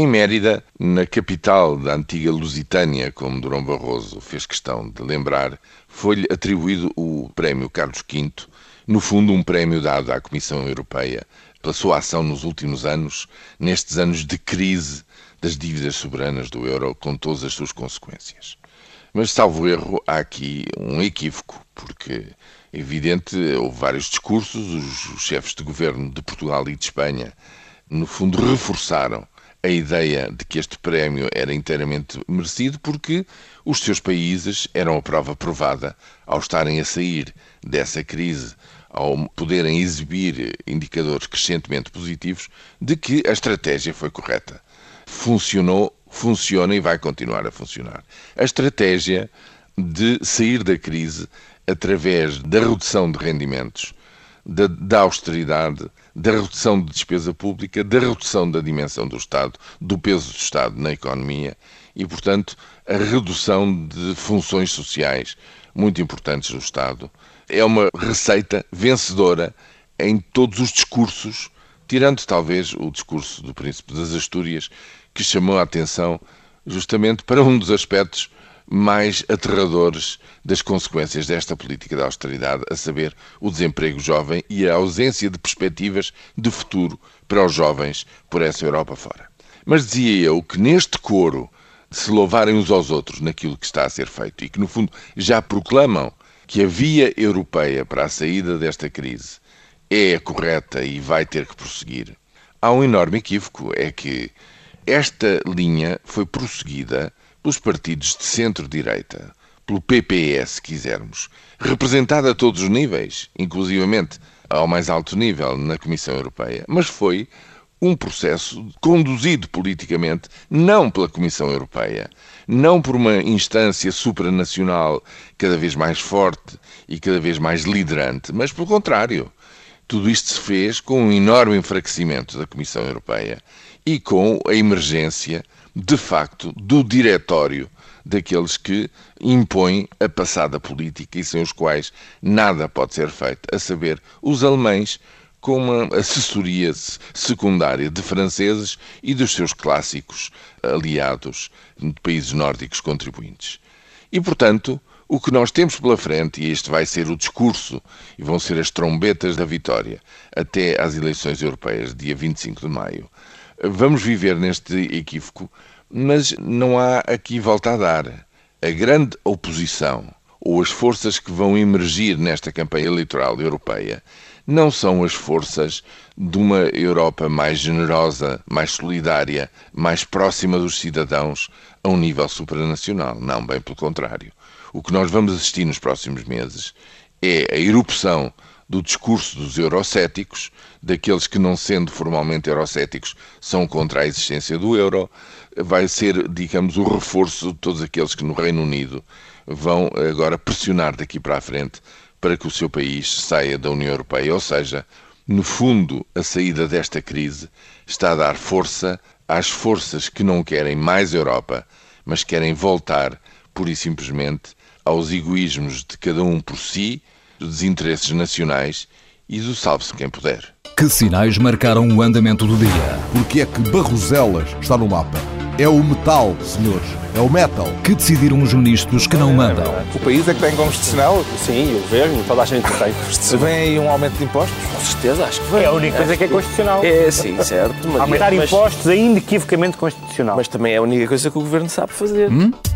Em Mérida, na capital da antiga Lusitânia, como Durão Barroso fez questão de lembrar, foi-lhe atribuído o Prémio Carlos V, no fundo um prémio dado à Comissão Europeia pela sua ação nos últimos anos, nestes anos de crise das dívidas soberanas do euro, com todas as suas consequências. Mas, salvo erro, há aqui um equívoco, porque, evidente, houve vários discursos, os, os chefes de governo de Portugal e de Espanha, no fundo, reforçaram a ideia de que este prémio era inteiramente merecido porque os seus países eram a prova provada ao estarem a sair dessa crise, ao poderem exibir indicadores crescentemente positivos de que a estratégia foi correta. Funcionou, funciona e vai continuar a funcionar. A estratégia de sair da crise através da redução de rendimentos, da, da austeridade, da redução de despesa pública, da redução da dimensão do Estado, do peso do Estado na economia e, portanto, a redução de funções sociais muito importantes do Estado. É uma receita vencedora em todos os discursos, tirando talvez o discurso do Príncipe das Astúrias, que chamou a atenção justamente para um dos aspectos mais aterradores das consequências desta política de austeridade, a saber, o desemprego jovem e a ausência de perspectivas de futuro para os jovens por essa Europa fora. Mas dizia eu que neste coro de se louvarem uns aos outros naquilo que está a ser feito e que, no fundo, já proclamam que a via europeia para a saída desta crise é a correta e vai ter que prosseguir, há um enorme equívoco: é que esta linha foi prosseguida pelos partidos de centro-direita, pelo PPE, se quisermos, representado a todos os níveis, inclusivamente ao mais alto nível na Comissão Europeia, mas foi um processo conduzido politicamente não pela Comissão Europeia, não por uma instância supranacional cada vez mais forte e cada vez mais liderante, mas pelo contrário. Tudo isto se fez com um enorme enfraquecimento da Comissão Europeia e com a emergência de facto, do diretório daqueles que impõem a passada política e sem os quais nada pode ser feito, a saber, os alemães com uma assessoria secundária de franceses e dos seus clássicos aliados de países nórdicos contribuintes. E, portanto, o que nós temos pela frente, e este vai ser o discurso e vão ser as trombetas da vitória até às eleições europeias, dia 25 de maio, Vamos viver neste equívoco, mas não há aqui volta a dar. A grande oposição ou as forças que vão emergir nesta campanha eleitoral europeia não são as forças de uma Europa mais generosa, mais solidária, mais próxima dos cidadãos a um nível supranacional. Não, bem pelo contrário. O que nós vamos assistir nos próximos meses é a erupção do discurso dos eurocéticos, daqueles que, não sendo formalmente eurocéticos, são contra a existência do euro, vai ser, digamos, o reforço de todos aqueles que no Reino Unido vão agora pressionar daqui para a frente para que o seu país saia da União Europeia. Ou seja, no fundo, a saída desta crise está a dar força às forças que não querem mais Europa, mas querem voltar, pura e simplesmente, aos egoísmos de cada um por si dos interesses nacionais e do salve-se quem puder. Que sinais marcaram o andamento do dia? Porque é que Barroselas está no mapa? É o metal, senhores. É o metal. Que decidiram os ministros que não mandam? O país é que tem constitucional? Sim, o governo, toda a gente tem constitucional. Vem aí um aumento de impostos? Com certeza, acho que vem. É a única coisa que é constitucional. É, sim, certo. Mas, Aumentar impostos é inequivocamente constitucional. Mas também é a única coisa que o governo sabe fazer. Hum?